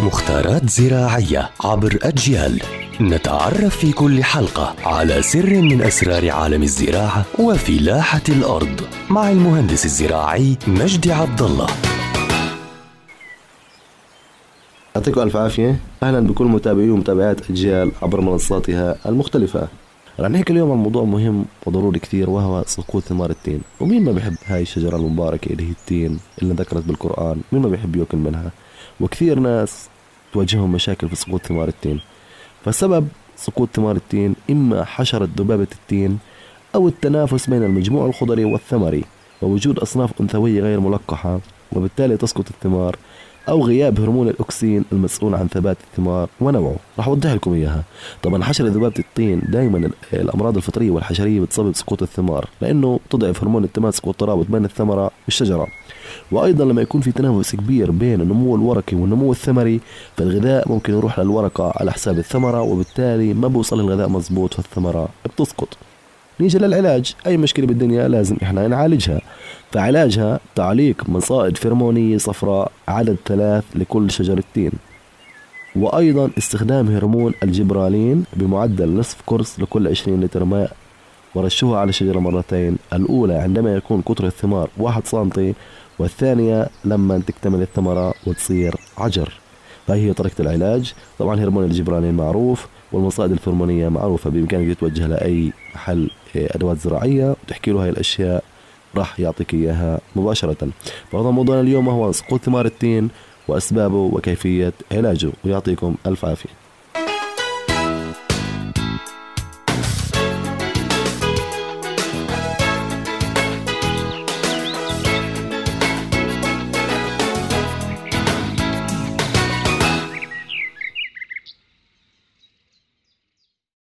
مختارات زراعية عبر أجيال. نتعرف في كل حلقة على سر من أسرار عالم الزراعة وفلاحة الأرض مع المهندس الزراعي مجدي عبد الله. يعطيكم ألف عافية. أهلا بكل متابعي ومتابعات أجيال عبر منصاتها المختلفة. رح نحكي اليوم عن موضوع مهم وضروري كثير وهو سقوط ثمار التين. ومين ما بحب هاي الشجرة المباركة اللي هي التين اللي ذكرت بالقرآن؟ مين ما بحب يأكل منها؟ وكثير ناس تواجههم مشاكل في سقوط ثمار التين. فسبب سقوط ثمار التين إما حشرة ذبابة التين أو التنافس بين المجموع الخضري والثمري ووجود أصناف أنثوية غير ملقحة وبالتالي تسقط الثمار أو غياب هرمون الأكسين المسؤول عن ثبات الثمار ونوعه. راح أوضح لكم إياها. طبعا حشرة ذبابة الطين دائما الأمراض الفطرية والحشرية بتسبب سقوط الثمار لأنه تضعف هرمون التماسك والترابط بين الثمرة والشجرة. وأيضا لما يكون في تنافس كبير بين النمو الورقي والنمو الثمري فالغذاء ممكن يروح للورقة على حساب الثمرة وبالتالي ما بوصل الغذاء مزبوط فالثمرة بتسقط. نيجي للعلاج. أي مشكلة بالدنيا لازم إحنا نعالجها. فعلاجها تعليق مصائد فرمونيه صفراء عدد ثلاث لكل شجرتين وأيضا استخدام هرمون الجبرالين بمعدل نصف كرس لكل 20 لتر ماء ورشوها على الشجرة مرتين الأولى عندما يكون قطر الثمار واحد سنتي والثانية لما تكتمل الثمرة وتصير عجر. فهي طريقة العلاج. طبعا هرمون الجبرانين معروف والمصائد الفرمونية معروفة بإمكانك تتوجه لأي محل أدوات زراعية وتحكي له هاي الأشياء راح يعطيك إياها مباشرة. فهذا موضوعنا اليوم هو سقوط ثمار التين وأسبابه وكيفية علاجه. ويعطيكم ألف عافية.